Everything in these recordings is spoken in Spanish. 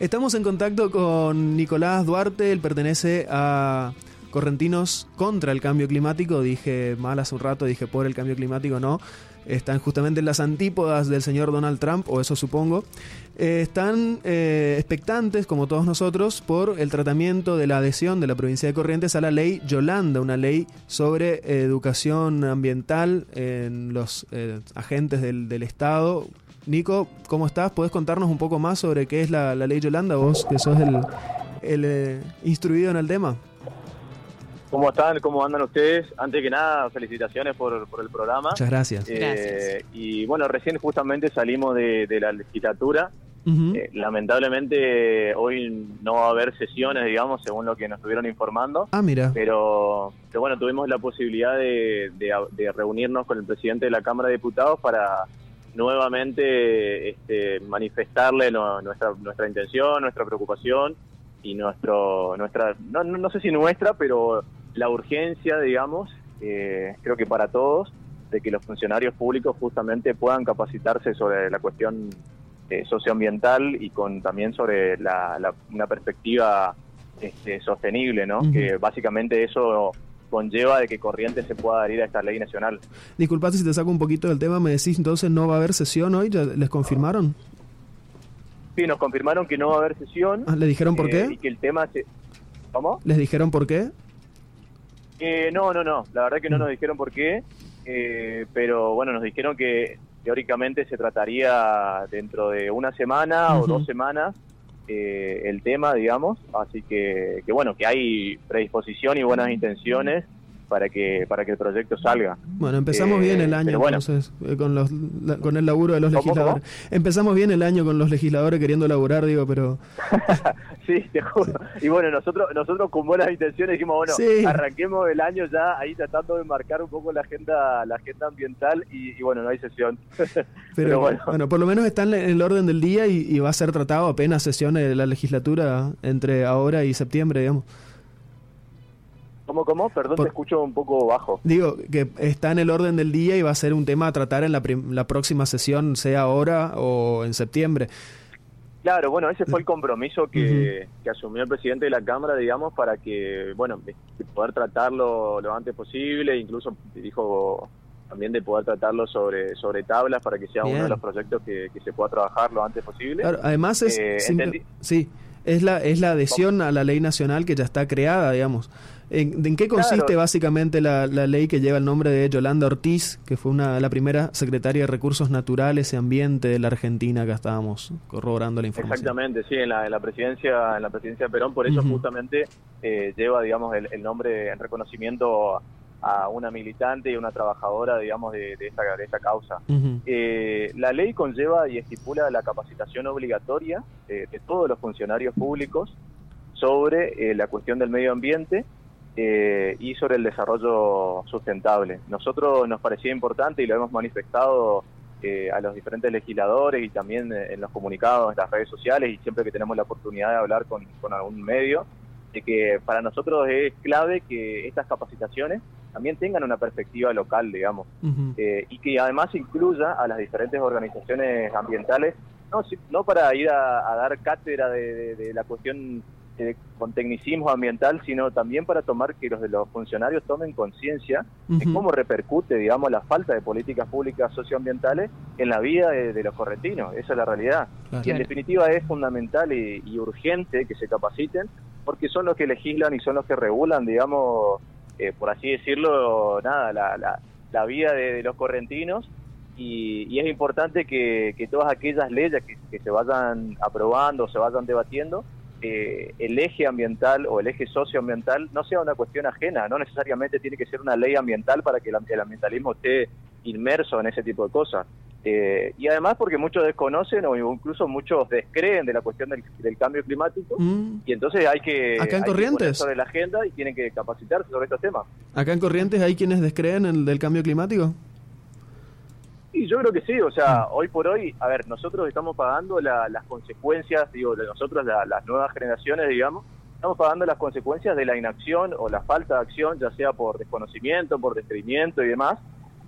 Estamos en contacto con Nicolás Duarte, él pertenece a Correntinos contra el cambio climático. Dije mal hace un rato, dije por el cambio climático, no. Están justamente en las antípodas del señor Donald Trump, o eso supongo. Eh, están eh, expectantes, como todos nosotros, por el tratamiento de la adhesión de la provincia de Corrientes a la ley Yolanda, una ley sobre educación ambiental en los eh, agentes del, del Estado, Nico, ¿cómo estás? ¿Puedes contarnos un poco más sobre qué es la, ley Yolanda? Vos que sos el, el eh, instruido en el tema. ¿Cómo están? ¿Cómo andan ustedes? Antes que nada, felicitaciones por, por el programa. Muchas gracias. Eh, y bueno, recién justamente salimos de, la legislatura. Eh, lamentablemente hoy no va a haber sesiones, digamos, según lo que nos estuvieron informando. Ah, mira. Pero, bueno, tuvimos la posibilidad de, de reunirnos con el presidente de la Cámara de Diputados para nuevamente este, manifestarle nuestra, nuestra intención, nuestra preocupación y nuestro, nuestra, no, no, sé si nuestra, pero la urgencia, digamos, eh, creo que para todos, de que los funcionarios públicos justamente puedan capacitarse sobre la cuestión eh, socioambiental y con también sobre la, una perspectiva este, sostenible, ¿no? Que básicamente eso conlleva de que Corrientes se pueda adherir a esta ley nacional. Disculpate si te saco un poquito del tema, me decís entonces no va a haber sesión hoy, ¿Ya ¿les confirmaron? Sí, nos confirmaron que no va a haber sesión. Ah, ¿Le dijeron por qué? Eh, y que el tema se... ¿Cómo? ¿Les dijeron por qué? Eh, no, no, no, la verdad que no mm. nos dijeron por qué, eh, pero bueno, nos dijeron que teóricamente se trataría dentro de una semana o dos semanas eh, el tema, digamos, así que, que bueno, que hay predisposición y buenas intenciones para que para que el proyecto salga. Bueno, empezamos bien el eh, año entonces eh, con los con el laburo de los legisladores. Empezamos bien el año con los legisladores queriendo laburar, digo, pero sí, te juro. Y bueno, nosotros nosotros con buenas intenciones dijimos, bueno, arranquemos el año ya ahí tratando de marcar un poco la agenda la agenda ambiental y, bueno, no hay sesión. Pero, bueno. por lo menos está en el orden del día y, y va a ser tratado apenas sesiones de la legislatura entre ahora y septiembre, digamos. ¿Cómo, cómo? Perdón, te escucho un poco bajo. Digo, que está en el orden del día y va a ser un tema a tratar en la, la próxima sesión, sea ahora o en septiembre. Claro, bueno, ese fue el compromiso que, asumió el presidente de la Cámara, digamos, para que, bueno, poder tratarlo lo antes posible, incluso dijo también de poder tratarlo sobre sobre tablas para que sea uno de los proyectos que, se pueda trabajar lo antes posible. además es... Eh, sí, es la, es la adhesión a la ley nacional que ya está creada, digamos. ¿En, qué consiste básicamente la, ley que lleva el nombre de Yolanda Ortiz, que fue una, la primera secretaria de Recursos Naturales y Ambiente de la Argentina? Acá estábamos corroborando la información. Exactamente, sí, en la, en la presidencia en la presidencia de Perón, por eso justamente eh, lleva, digamos, el, el, nombre en reconocimiento a una militante y una trabajadora, digamos, de, esta, de esta causa. Eh, la ley conlleva y estipula la capacitación obligatoria de todos los funcionarios públicos sobre eh, la cuestión del medio ambiente eh, y sobre el desarrollo sustentable. Nosotros nos parecía importante y lo hemos manifestado a los diferentes legisladores y también en los comunicados, en las redes sociales y siempre que tenemos la oportunidad de hablar con, con algún medio, de que para nosotros es clave que estas capacitaciones también tengan una perspectiva local, digamos, eh, y que además incluya a las diferentes organizaciones ambientales, no, no para ir a, dar cátedra de, la cuestión con tecnicismo ambiental, sino también para tomar que los de los funcionarios tomen conciencia de cómo repercute, digamos, la falta de políticas públicas socioambientales en la vida de, los correntinos. Esa es la realidad. Y en definitiva es fundamental y urgente que se capaciten porque son los que legislan y son los que regulan, digamos, eh, por así decirlo, nada, la, la, vida de, los correntinos. Y, es importante que, todas aquellas leyes que, se vayan aprobando, se vayan debatiendo, eh, el eje ambiental o el eje socioambiental no sea una cuestión ajena, no necesariamente tiene que ser una ley ambiental para que el ambientalismo esté inmerso en ese tipo de cosas. Eh, y además porque muchos desconocen o incluso muchos descreen de la cuestión del, cambio climático mm. y entonces hay que, ¿Acá en Corrientes? sobre la agenda y tienen que capacitarse sobre estos temas. ¿Acá en Corrientes hay quienes descreen el, del cambio climático? Y yo creo que sí, o sea, hoy por hoy, a ver, nosotros estamos pagando las consecuencias, digo, de nosotros, las nuevas generaciones, digamos, estamos pagando las consecuencias de la inacción o la falta de acción, ya sea por desconocimiento, por descreimiento y demás,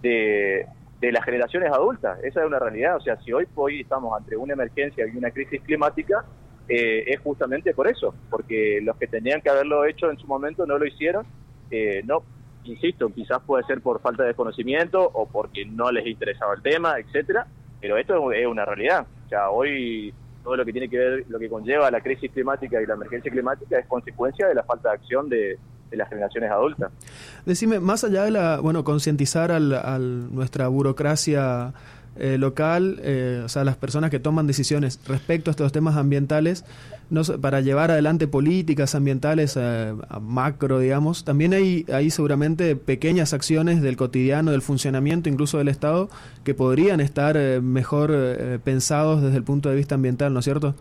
de, de las generaciones adultas. Esa es una realidad. O sea, si hoy, hoy estamos ante una emergencia y una crisis climática, eh, es justamente por eso, porque los que tenían que haberlo hecho en su momento no lo hicieron, eh, no, insisto, quizás puede ser por falta de conocimiento o porque no les interesaba el tema, etcétera, pero esto es una realidad. O sea, hoy todo lo que tiene que ver, lo que conlleva la crisis climática y la emergencia climática es consecuencia de la falta de acción de, las generaciones adultas. Decime, más allá de la, bueno, concientizar al, al nuestra burocracia eh, local, eh, o sea, las personas que toman decisiones respecto a estos temas ambientales, no, para llevar adelante políticas ambientales eh, macro, digamos, también hay, hay seguramente pequeñas acciones del cotidiano, del funcionamiento incluso del Estado, que podrían estar mejor pensados desde el punto de vista ambiental, ¿no es cierto?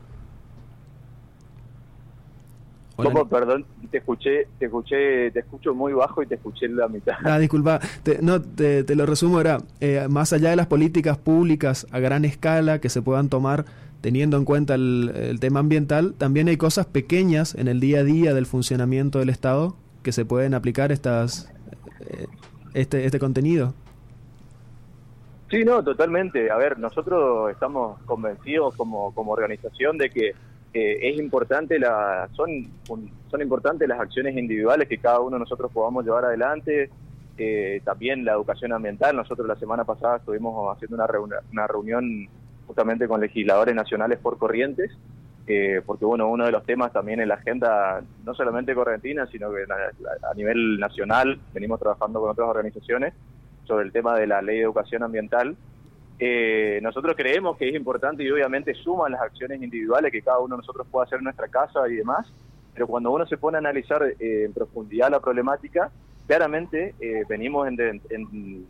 ¿Cómo? Perdón, te escuché, te escuché, te escucho muy bajo y te escuché en la mitad. Ah, disculpa. Te, no, te, lo resumo, era, eh, más allá de las políticas públicas a gran escala que se puedan tomar teniendo en cuenta el, tema ambiental, también hay cosas pequeñas en el día a día del funcionamiento del Estado que se pueden aplicar estas eh, este, este contenido. Sí, no, totalmente. A ver, nosotros estamos convencidos como, como organización de que eh, es importante la son son importantes las acciones individuales que cada uno de nosotros podamos llevar adelante. Eh, también la educación ambiental. Nosotros la semana pasada estuvimos haciendo una, una reunión justamente con legisladores nacionales por corrientes eh, porque bueno uno de los temas también en la agenda no solamente correntina sino que a, nivel nacional venimos trabajando con otras organizaciones sobre el tema de la ley de educación ambiental eh, nosotros creemos que es importante y obviamente suman las acciones individuales que cada uno de nosotros puede hacer en nuestra casa y demás, pero cuando uno se pone a analizar eh, en profundidad la problemática, claramente eh, venimos en, en,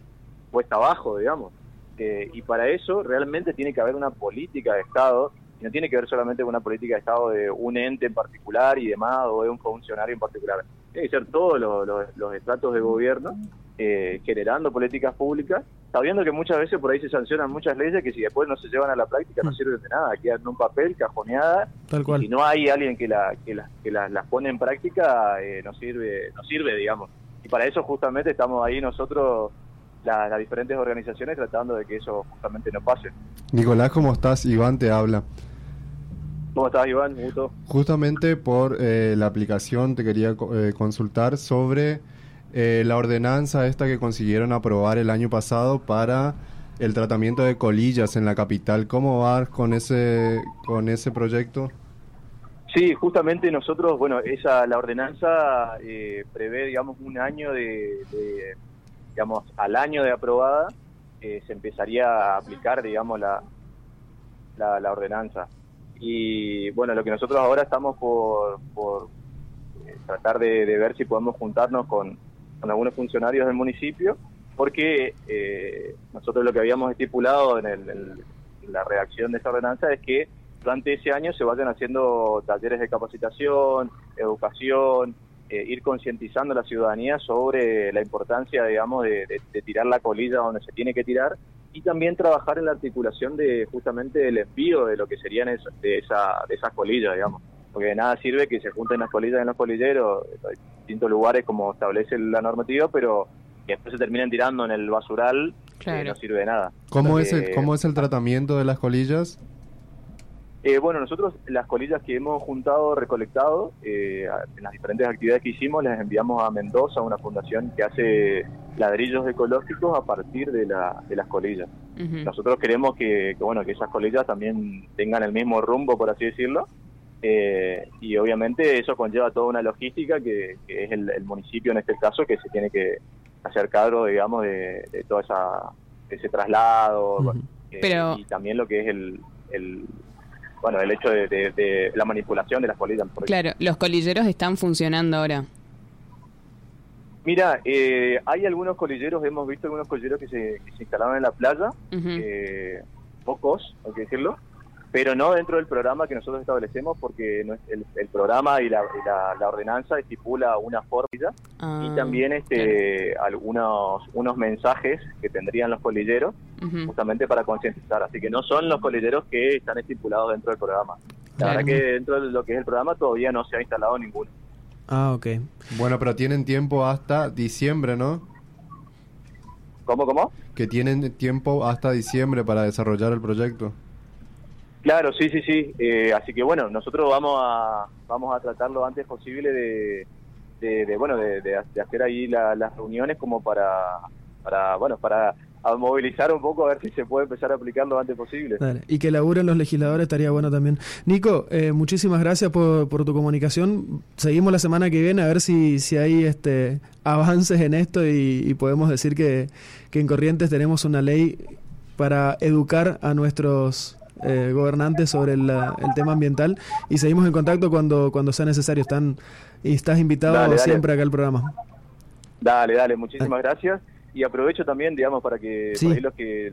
puesta abajo, digamos. y para eso realmente tiene que haber una política de Estado, y no tiene que ver solamente con una política de Estado de un ente en particular y demás, o de un funcionario en particular. Tiene que ser todos los, los estratos de gobierno eh, generando políticas públicas, sabiendo que muchas veces por ahí se sancionan muchas leyes que si después no se llevan a la práctica no mm. sirven de nada, quedan en un papel, cajoneada, y si no hay alguien que, la, que, que las pone en práctica, eh, no sirve, no sirve, digamos. Y para eso justamente estamos ahí nosotros, las diferentes organizaciones, tratando de que eso justamente no pase. Nicolás, ¿cómo estás? Iván te habla. ¿Cómo estás, Iván? Justamente por eh, la aplicación te quería consultar sobre eh, la ordenanza esta que consiguieron aprobar el año pasado para el tratamiento de colillas en la capital. ¿Cómo va con ese, con ese proyecto? Sí, justamente nosotros, bueno, esa la ordenanza eh, prevé, digamos, un año de, digamos, al año de aprobada eh, se empezaría a aplicar, digamos, la, la, ordenanza. Y bueno, lo que nosotros ahora estamos por, por tratar de, ver si podemos juntarnos con, con algunos funcionarios del municipio, porque eh, nosotros lo que habíamos estipulado en, la redacción de esta ordenanza es que durante ese año se vayan haciendo talleres de capacitación, educación, eh, ir concientizando a la ciudadanía sobre la importancia, digamos, de, tirar la colilla donde se tiene que tirar y también trabajar en la articulación de justamente el envío de lo que serían de, esa, de esas colillas, digamos. Porque de nada sirve que se junten las colillas en los colilleros, distintos lugares como establece la normativa, pero que después se terminen tirando en el basural, eh, no sirve de nada. ¿Cómo, es el, ¿Cómo es el tratamiento de las colillas? Eh, bueno, nosotros las colillas que hemos juntado, recolectado, eh, en las diferentes actividades que hicimos, las enviamos a Mendoza, una fundación que hace ladrillos ecológicos a partir de, la, de las colillas. Nosotros queremos que, que, bueno, que esas colillas también tengan el mismo rumbo, por así decirlo, eh, y obviamente eso conlleva toda una logística que, es el, municipio en este caso que se tiene que hacer cargo, digamos, de, todo esa, ese traslado eh, y también lo que es el, bueno, el hecho de, la manipulación de las colillas. claro, los colilleros están funcionando ahora. Mira, eh, hay algunos colilleros, hemos visto algunos colilleros que se, que se instalaron en la playa, pocos, hay que decirlo, pero no dentro del programa que nosotros establecemos porque el, programa y la, ordenanza estipula una forma y ah, también este algunos unos mensajes que tendrían los colilleros justamente para concientizar. Así que no son los colilleros que están estipulados dentro del programa. La verdad que dentro de lo que es el programa todavía no se ha instalado ninguno. Ah ok. Bueno pero tienen tiempo hasta diciembre no cómo cómo que tienen tiempo hasta diciembre para desarrollar el proyecto Claro, sí, sí, sí. Eh, así que bueno, nosotros vamos a vamos a tratar lo antes posible de, de, bueno de, hacer ahí las reuniones como para para bueno para movilizar un poco a ver si se puede empezar a aplicar lo antes posible. Y que laburen los legisladores estaría bueno también. Nico, eh, muchísimas gracias por, por, tu comunicación. Seguimos la semana que viene a ver si, si hay este avances en esto y, podemos decir que, que en Corrientes tenemos una ley para educar a nuestros eh, gobernantes sobre el, tema ambiental y seguimos en contacto cuando, cuando sea necesario. Están, y estás invitado siempre acá al programa. Dale, dale, muchísimas gracias. Y aprovecho también, digamos, para que los que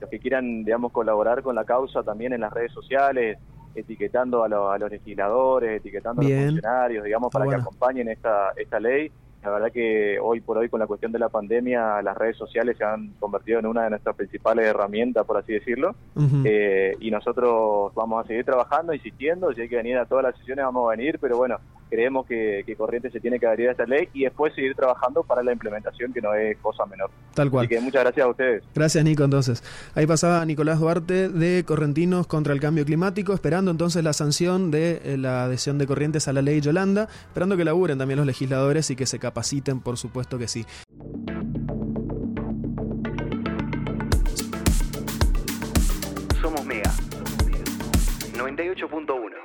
los que quieran, digamos, colaborar con la causa también en las redes sociales, etiquetando a, los legisladores, etiquetando a los funcionarios, digamos, para que acompañen esta, esta ley la verdad que hoy por hoy con la cuestión de la pandemia las redes sociales se han convertido en una de nuestras principales herramientas, por así decirlo, eh, y nosotros vamos a seguir trabajando, insistiendo, si hay que venir a todas las sesiones vamos a venir, pero bueno, creemos que, que Corrientes se tiene que adherir a esta ley y después seguir trabajando para la implementación, que no es cosa menor. Tal cual. Así que muchas gracias a ustedes. Gracias, Nico, entonces. Ahí pasaba Nicolás Duarte de Correntinos contra el Cambio Climático, esperando entonces la sanción de eh, la adhesión de Corrientes a la ley Yolanda, esperando que laburen también los legisladores y que se capaciten, por supuesto que sí. Somos Mega 98.1